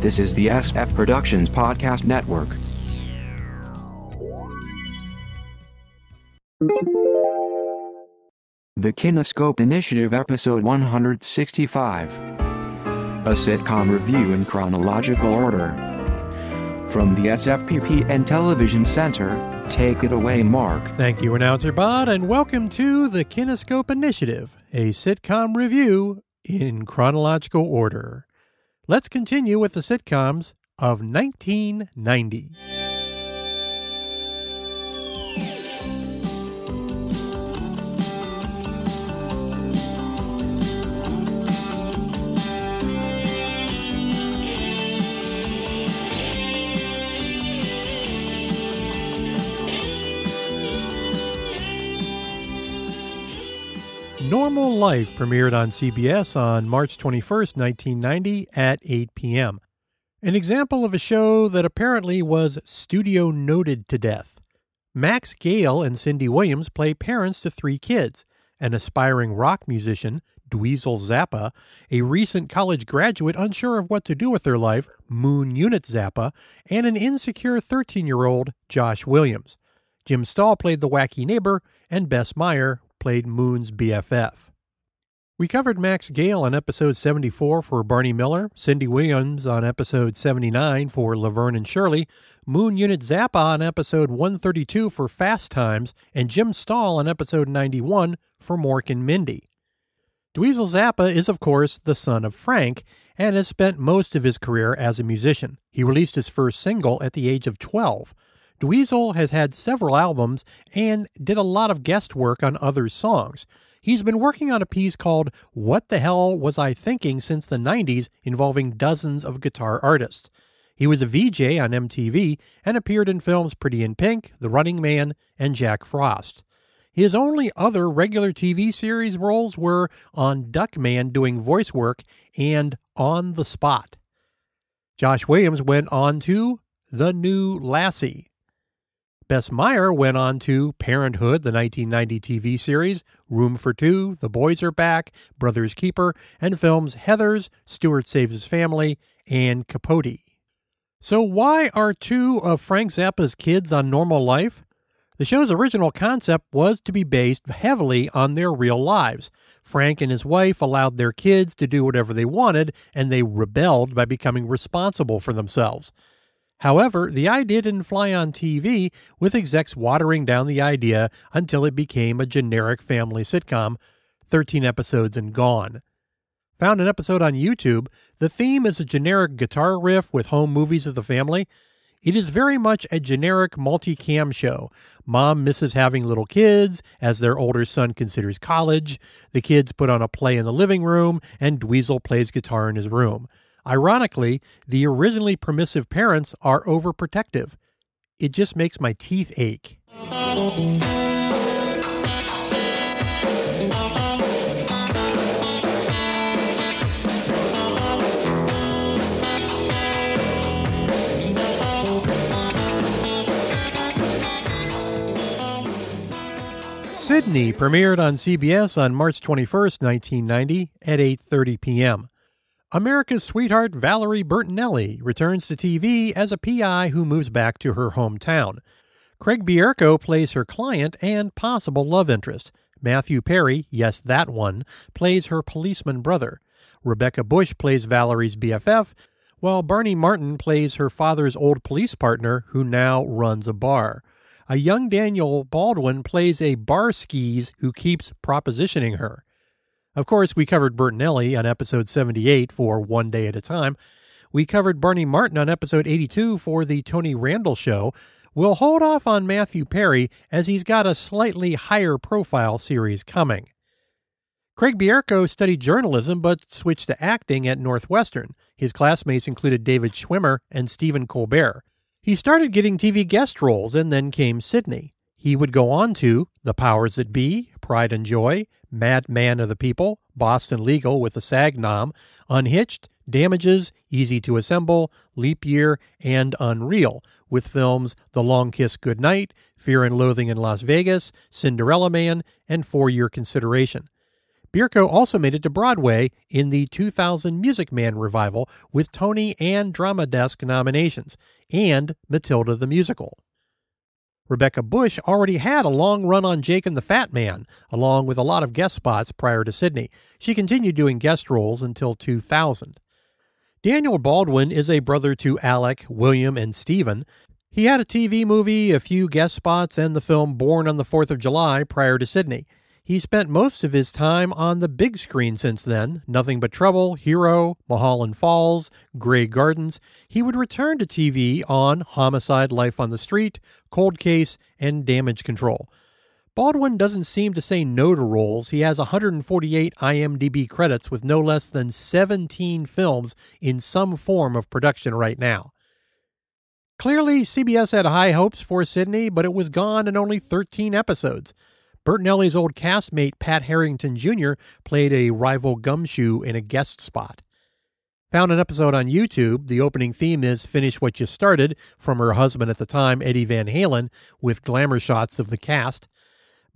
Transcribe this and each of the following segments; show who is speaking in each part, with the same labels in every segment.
Speaker 1: This is the SF Productions Podcast Network. The Kinescope Initiative, Episode 165. A sitcom review in chronological order. From the SFPP and Television Center, take it away, Mark.
Speaker 2: Thank you, Announcer Bot, and welcome to the Kinescope Initiative, a sitcom review in chronological order. Let's continue with the sitcoms of 1990. Life premiered on CBS on March 21, 1990 at 8 p.m. An example of a show that apparently was studio noted to death. Max Gail and Cindy Williams play parents to three kids an aspiring rock musician, Dweezil Zappa, a recent college graduate unsure of what to do with their life, Moon Unit Zappa, and an insecure 13 year old, Josh Williams. Jim Staahl played the wacky neighbor, and Bess Meyer played Moon's BFF. We covered Max Gail on episode 74 for Barney Miller, Cindy Williams on episode 79 for Laverne and Shirley, Moon Unit Zappa on episode 132 for Fast Times, and Jim Staahl on episode 91 for Mork and Mindy. Dweezil Zappa is, of course, the son of Frank and has spent most of his career as a musician. He released his first single at the age of 12. Dweezil has had several albums and did a lot of guest work on other songs. He's been working on a piece called What the Hell Was I Thinking since the 90s involving dozens of guitar artists. He was a VJ on MTV and appeared in films Pretty in Pink, The Running Man, and Jack Frost. His only other regular TV series roles were on Duckman doing voice work and On the Spot. Josh Williams went on to The New Lassie. Bess Meyer went on to Parenthood, the 1990 TV series, Room for Two, The Boys Are Back, Brothers Keeper, and films Heathers, Stuart Saves His Family, and Capote. So, why are two of Frank Zappa's kids on Normal Life? The show's original concept was to be based heavily on their real lives. Frank and his wife allowed their kids to do whatever they wanted, and they rebelled by becoming responsible for themselves. However, the idea didn't fly on TV, with execs watering down the idea until it became a generic family sitcom 13 episodes and gone. Found an episode on YouTube. The theme is a generic guitar riff with home movies of the family. It is very much a generic multicam show. Mom misses having little kids as their older son considers college. The kids put on a play in the living room, and Dweezil plays guitar in his room. Ironically, the originally permissive parents are overprotective. It just makes my teeth ache. Sydney premiered on CBS on March 21, 1990 at 8:30 p.m. America's sweetheart Valerie Bertinelli returns to TV as a PI who moves back to her hometown. Craig Bierko plays her client and possible love interest. Matthew Perry, yes, that one, plays her policeman brother. Rebecca Bush plays Valerie's BFF, while Barney Martin plays her father's old police partner who now runs a bar. A young Daniel Baldwin plays a bar skis who keeps propositioning her. Of course, we covered Bertinelli on episode 78 for One Day at a Time. We covered Barney Martin on episode 82 for The Tony Randall Show. We'll hold off on Matthew Perry as he's got a slightly higher profile series coming. Craig Bierko studied journalism but switched to acting at Northwestern. His classmates included David Schwimmer and Stephen Colbert. He started getting TV guest roles and then came Sydney. He would go on to The Powers That Be, Pride and Joy, Madman of the People, Boston Legal with the SAG nom, Unhitched, Damages, Easy to Assemble, Leap Year, and Unreal, with films The Long Kiss Goodnight, Fear and Loathing in Las Vegas, Cinderella Man, and For Your Consideration. Bierko also made it to Broadway in the 2000 Music Man revival with Tony and Drama Desk nominations, and Matilda the Musical. Rebecca Bush already had a long run on Jake and the Fat Man, along with a lot of guest spots prior to Sydney. She continued doing guest roles until 2000. Daniel Baldwin is a brother to Alec, William, and Stephen. He had a TV movie, a few guest spots, and the film Born on the Fourth of July prior to Sydney. He spent most of his time on the big screen since then Nothing But Trouble, Hero, Mulholland Falls, Grey Gardens. He would return to TV on Homicide Life on the Street, Cold Case, and Damage Control. Baldwin doesn't seem to say no to roles. He has 148 IMDb credits with no less than 17 films in some form of production right now. Clearly, CBS had high hopes for Sydney, but it was gone in only 13 episodes. Bertinelli's old castmate Pat Harrington Jr. played a rival gumshoe in a guest spot. Found an episode on YouTube. The opening theme is Finish What You Started from her husband at the time, Eddie Van Halen, with glamour shots of the cast.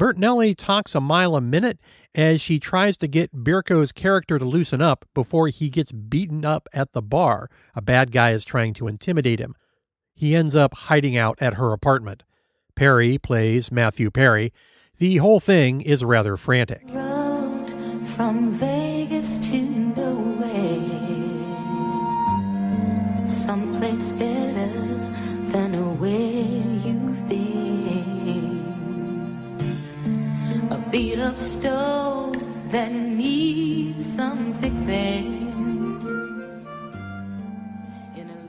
Speaker 2: Bertinelli talks a mile a minute as she tries to get Bierko's character to loosen up before he gets beaten up at the bar. A bad guy is trying to intimidate him. He ends up hiding out at her apartment. Perry plays Matthew Perry. The whole thing is rather frantic.
Speaker 3: Road from Vegas to nowhere, someplace better than where you've been. A beat up stove that needs some fixing.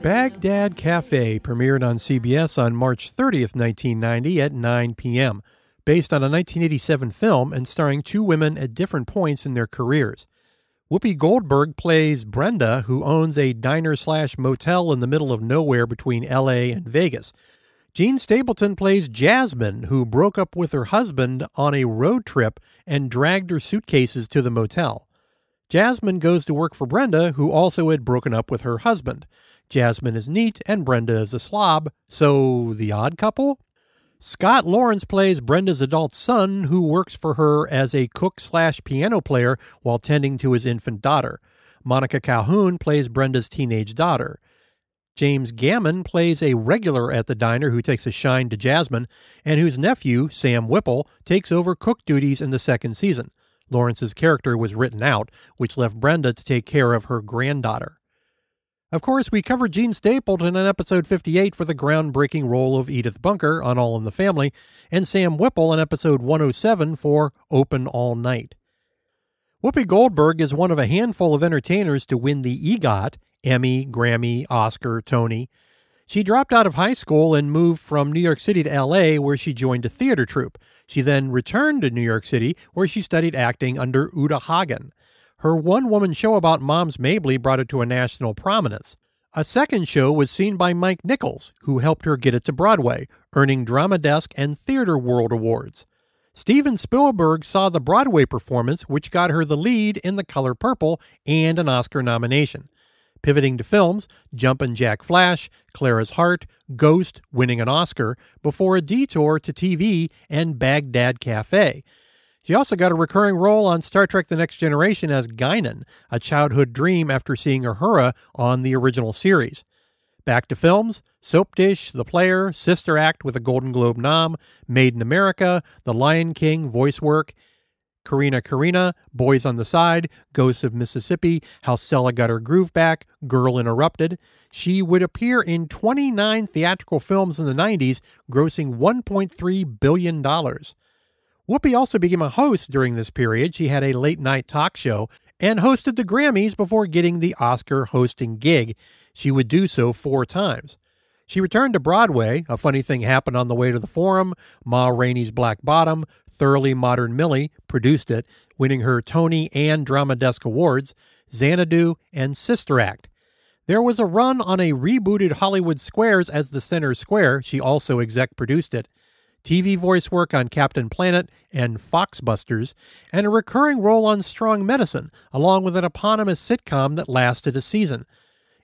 Speaker 2: Baghdad Cafe premiered on CBS on March 30th, 1990 at 9 p.m., based on a 1987 film and starring two women at different points in their careers. Whoopi Goldberg plays Brenda, who owns a diner slash motel in the middle of nowhere between LA and Vegas. Jean Stapleton plays Jasmine, who broke up with her husband on a road trip and dragged her suitcases to the motel. Jasmine goes to work for Brenda, who also had broken up with her husband. Jasmine is neat and Brenda is a slob, so the odd couple? Scott Lawrence plays Brenda's adult son, who works for her as a cook slash piano player while tending to his infant daughter. Monica Calhoun plays Brenda's teenage daughter. James Gammon plays a regular at the diner who takes a shine to Jasmine, and whose nephew, Sam Whipple, takes over cook duties in the second season. Lawrence's character was written out, which left Brenda to take care of her granddaughter. Of course, we covered Jean Stapleton in episode 58 for the groundbreaking role of Edith Bunker on All in the Family, and Sam Whipple in episode 107 for Open All Night. Whoopi Goldberg is one of a handful of entertainers to win the EGOT Emmy, Grammy, Oscar, Tony. She dropped out of high school and moved from New York City to LA, where she joined a theater troupe. She then returned to New York City, where she studied acting under Uta Hagen. Her one woman show about Moms Mabley brought it to a national prominence. A second show was seen by Mike Nichols, who helped her get it to Broadway, earning Drama Desk and Theater World Awards. Steven Spielberg saw the Broadway performance, which got her the lead in The Color Purple and an Oscar nomination. Pivoting to films, Jumpin' Jack Flash, Clara's Heart, Ghost, winning an Oscar, before a detour to TV and Baghdad Cafe, she also got a recurring role on Star Trek The Next Generation as Guinan, a childhood dream after seeing Uhura on the original series. Back to films Soap Dish, The Player, Sister Act with a Golden Globe nom, Made in America, The Lion King voice work, Corrina Corrina, Boys on the Side, Ghosts of Mississippi, How Stella Got Her Groove Back, Girl Interrupted. She would appear in 29 theatrical films in the 90s, grossing $1.3 billion. Whoopi also became a host during this period. She had a late night talk show and hosted the Grammys before getting the Oscar hosting gig. She would do so four times. She returned to Broadway. A funny thing happened on the way to the Forum. Ma Rainey's Black Bottom, Thoroughly Modern Millie produced it, winning her Tony and Drama Desk Awards, Xanadu, and Sister Act. There was a run on a rebooted Hollywood Squares as the Center Square. She also exec produced it. TV voice work on Captain Planet and Foxbusters, and a recurring role on Strong Medicine, along with an eponymous sitcom that lasted a season.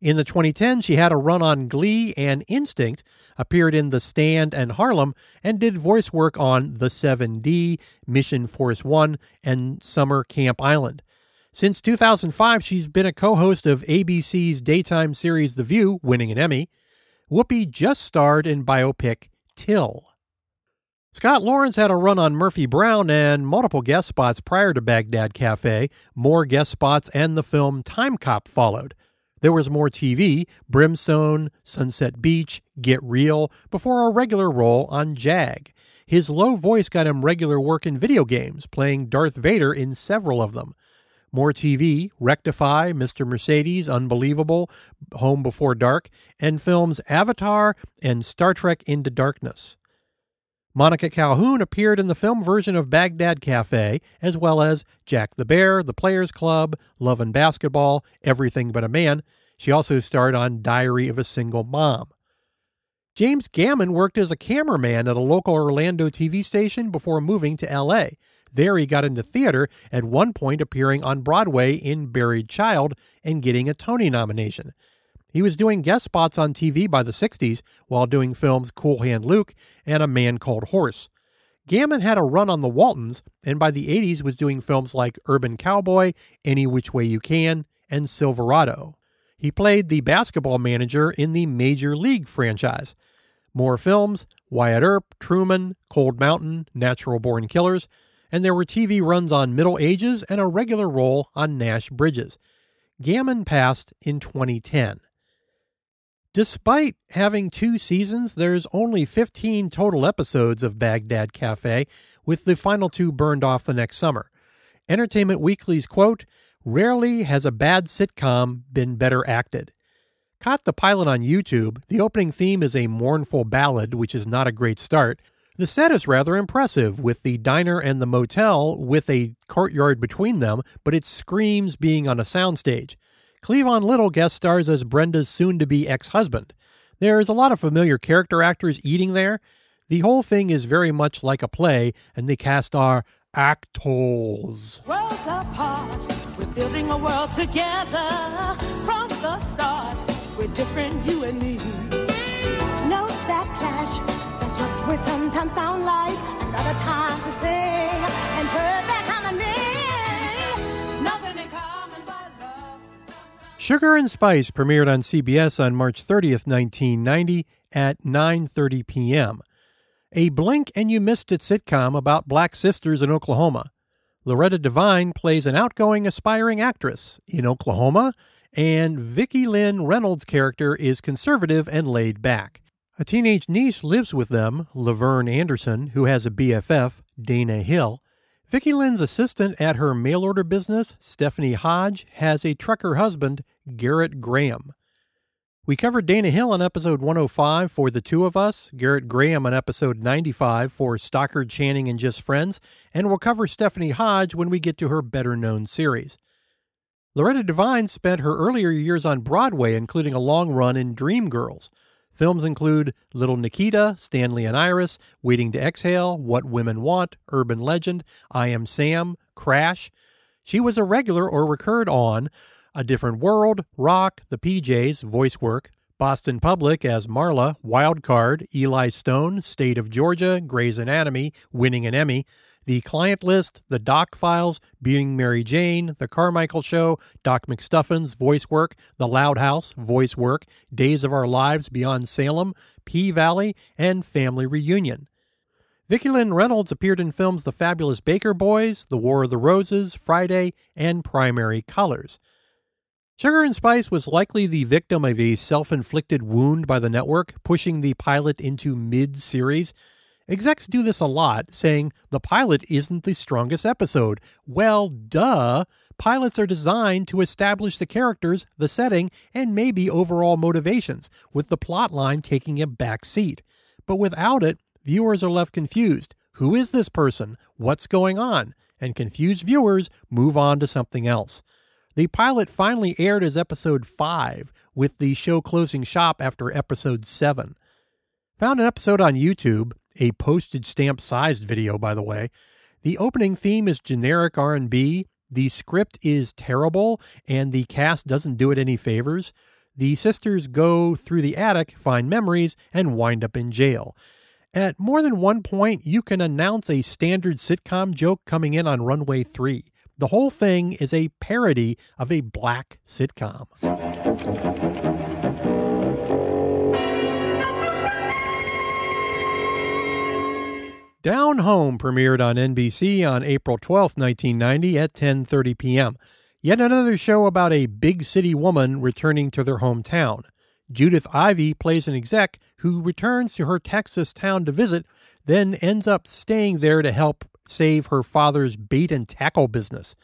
Speaker 2: In the 2010s, she had a run on Glee and Instinct, appeared in The Stand and Harlem, and did voice work on The 7D, Mission Force One, and Summer Camp Island. Since 2005, she's been a co host of ABC's daytime series The View, winning an Emmy. Whoopi just starred in biopic Till. Scott Lawrence had a run on Murphy Brown and multiple guest spots prior to Baghdad Cafe. More guest spots and the film Time Cop followed. There was more TV, Brimstone, Sunset Beach, Get Real, before a regular role on Jag. His low voice got him regular work in video games, playing Darth Vader in several of them. More TV, Rectify, Mr. Mercedes, Unbelievable, Home Before Dark, and films Avatar and Star Trek Into Darkness. Monica Calhoun appeared in the film version of Baghdad Cafe, as well as Jack the Bear, The Players Club, Love and Basketball, Everything But a Man. She also starred on Diary of a Single Mom. James Gammon worked as a cameraman at a local Orlando TV station before moving to LA. There he got into theater, at one point appearing on Broadway in Buried Child and getting a Tony nomination. He was doing guest spots on TV by the 60s while doing films Cool Hand Luke and A Man Called Horse. Gammon had a run on the Waltons, and by the 80s was doing films like Urban Cowboy, Any Which Way You Can, and Silverado. He played the basketball manager in the Major League franchise. More films Wyatt Earp, Truman, Cold Mountain, Natural Born Killers, and there were TV runs on Middle Ages and a regular role on Nash Bridges. Gammon passed in 2010. Despite having two seasons, there's only 15 total episodes of Baghdad Cafe, with the final two burned off the next summer. Entertainment Weekly's quote Rarely has a bad sitcom been better acted. Caught the pilot on YouTube, the opening theme is a mournful ballad, which is not a great start. The set is rather impressive, with the diner and the motel with a courtyard between them, but it screams being on a soundstage. Cleavon Little guest stars as Brenda's soon to be ex husband. There's a lot of familiar character actors eating there. The whole thing is very much like a play, and the cast are actors.
Speaker 4: Worlds apart, we're building a world together from the start. We're different, you and me.
Speaker 5: Notes that clash, that's what we sometimes sound like, and other times we sing in perfect harmony.
Speaker 2: Sugar and Spice premiered on CBS on March 30th, 1990 at 9:30 p.m. A blink and you missed it sitcom about black sisters in Oklahoma. Loretta Devine plays an outgoing aspiring actress in Oklahoma, and Vickilyn Reynolds' character is conservative and laid back. A teenage niece lives with them, Laverne Anderson, who has a BFF, Dana Hill. Vickilyn's assistant at her mail order business, Stephanie Hodge, has a trucker husband, Garrett Graham. We covered Dana Hill on episode 105 for The Two of Us, Garrett Graham on episode 95 for Stockard Channing and Just Friends, and we'll cover Stephanie Hodge when we get to her better known series. Loretta Devine spent her earlier years on Broadway, including a long run in Dreamgirls. Films include Little Nikita, Stanley and Iris, Waiting to Exhale, What Women Want, Urban Legend, I Am Sam, Crash. She was a regular or recurred on A Different World, Roc, The PJs, voice work, Boston Public as Marla, Wild Card, Eli Stone, State of Georgia, Grey's Anatomy, winning an Emmy, The Client List, The Doc Files, Being Mary Jane, The Carmichael Show, Doc McStuffins, voice work, The Loud House, voice work, Days of Our Lives Beyond Salem, P Valley, and Family Reunion. Vickilyn Reynolds appeared in films The Fabulous Baker Boys, The War of the Roses, Friday, and Primary Colors. Sugar and Spice was likely the victim of a self inflicted wound by the network, pushing the pilot into mid series. Execs do this a lot, saying the pilot isn't the strongest episode. Well, duh. Pilots are designed to establish the characters, the setting, and maybe overall motivations, with the plot line taking a back seat. But without it, viewers are left confused. Who is this person? What's going on? And confused viewers move on to something else. The pilot finally aired as episode 5, with the show closing shop after episode 7. Found an episode on YouTube, a postage stamp sized video by the way. The opening theme is generic R&B. The script is terrible and the cast doesn't do it any favors. the sisters go through the attic, find memories, and wind up in jail. At more than one point, you can announce a standard sitcom joke coming in on Runway 3. The whole thing is a parody of a black sitcom. Down Home premiered on NBC on April 12, 1990 at 10:30 p.m. Yet another show about a big city woman returning to their hometown. Judith Ivey plays an exec who returns to her Texas town to visit, then ends up staying there to help save her father's bait and tackle business.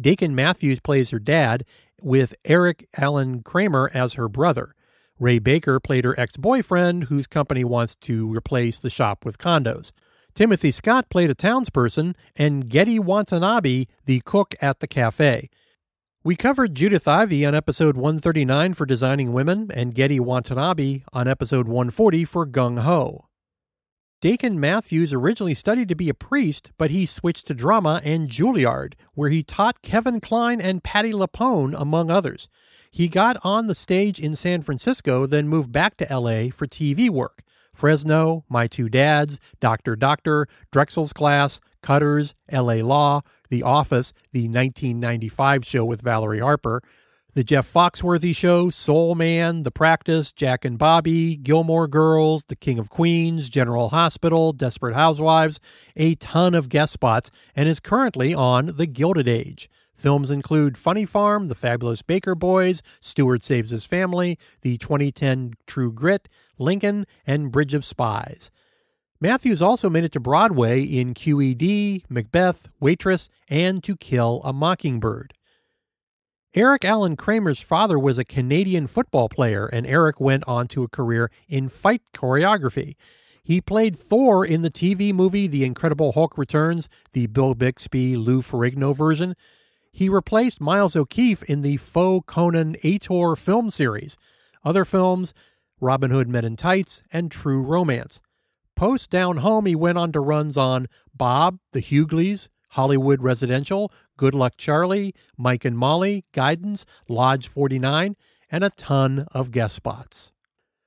Speaker 2: Dakin Matthews plays her dad, with Eric Allen Kramer as her brother. Ray Baker played her ex boyfriend, whose company wants to replace the shop with condos. Timothy Scott played a townsperson, and Gedde Watanabe, the cook at the cafe. We covered Judith Ivey on episode 139 for Designing Women and Gedde Watanabe on episode 140 for Gung Ho. Dakin Matthews originally studied to be a priest, but he switched to drama and Juilliard, where he taught Kevin Kline and Patti LuPone, among others. He got on the stage in San Francisco, then moved back to LA for TV work. Fresno, My Two Dads, Doctor Doctor, Drexel's Class, Cutters, LA Law, The Office, the 1995 show with Valerie Harper, The Jeff Foxworthy Show, Soul Man, The Practice, Jack and Bobby, Gilmore Girls, The King of Queens, General Hospital, Desperate Housewives, a ton of guest spots, and is currently on The Gilded Age. Films include Funny Farm, The Fabulous Baker Boys, Stuart Saves His Family, the 2010 True Grit, Lincoln, and Bridge of Spies. Matthews also made it to Broadway in QED, Macbeth, Waitress, and To Kill a Mockingbird. Eric Allen Kramer's father was a Canadian football player, and Eric went on to a career in fight choreography. He played Thor in the TV movie The Incredible Hulk Returns, the Bill Bixby Lou Ferrigno version. He replaced Miles O'Keeffe in the faux Conan Ator film series. Other films Robin Hood Men in Tights, and True Romance. Post Down Home, he went on to runs on Bob, The Hughleys, Hollywood Residential, Good Luck Charlie, Mike and Molly, Guidance, Lodge 49, and a ton of guest spots.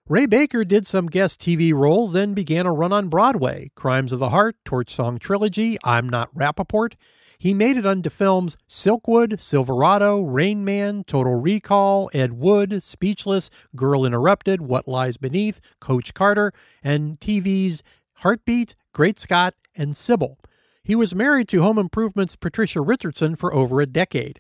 Speaker 2: Ray Baker did some guest TV roles, then began a run on Broadway Crimes of the Heart, Torch Song Trilogy, I'm Not Rappaport, he made it onto films Silkwood, Silverado, Rain Man, Total Recall, Ed Wood, Speechless, Girl Interrupted, What Lies Beneath, Coach Carter, and TV's Heartbeat, Great Scott, and Sybil. He was married to Home Improvement's Patricia Richardson for over a decade.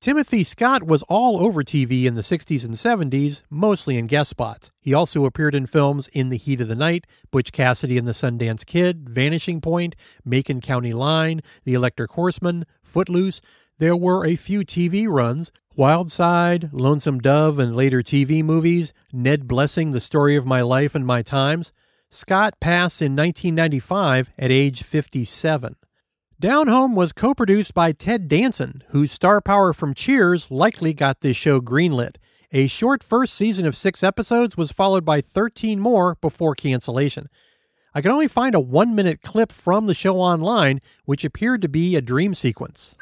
Speaker 2: Timothy Scott was all over TV in the 60s and 70s, mostly in guest spots. He also appeared in films In the Heat of the Night, Butch Cassidy and the Sundance Kid, Vanishing Point, Macon County Line, The Electric Horseman, Footloose. There were a few TV runs Wild Side, Lonesome Dove, and later TV movies, Ned Blessing, The Story of My Life and My Times. Scott passed in 1995 at age 57. Down Home was co produced by Ted Danson, whose star power from Cheers likely got this show greenlit. A short first season of six episodes was followed by 13 more before cancellation. I could only find a one minute clip from the show online, which appeared to be a dream sequence.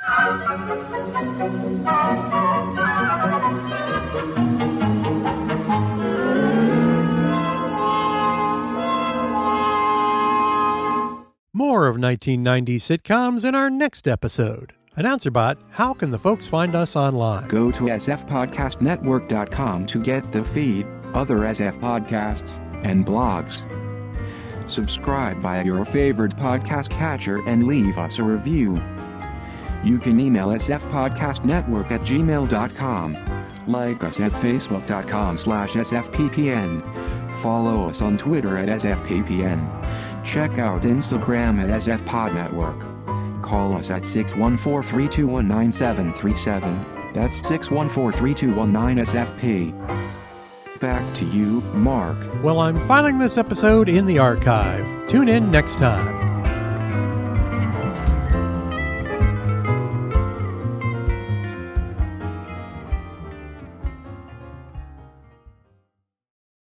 Speaker 2: More of 1990s sitcoms in our next episode. AnnouncerBot, how can the folks find us online?
Speaker 1: Go to sfpodcastnetwork.com to get the feed, other SF podcasts, and blogs. Subscribe via your favorite podcast catcher and leave us a review. You can email sfpodcastnetwork at gmail.com. Like us at facebook.com slash sfppn. Follow us on Twitter at sfppn. Check out Instagram at SFPod Network. Call us at 614-321-9737. That's 614-321-9SFP. Back to you, Mark.
Speaker 2: Well, I'm filing this episode in the archive. Tune in next time.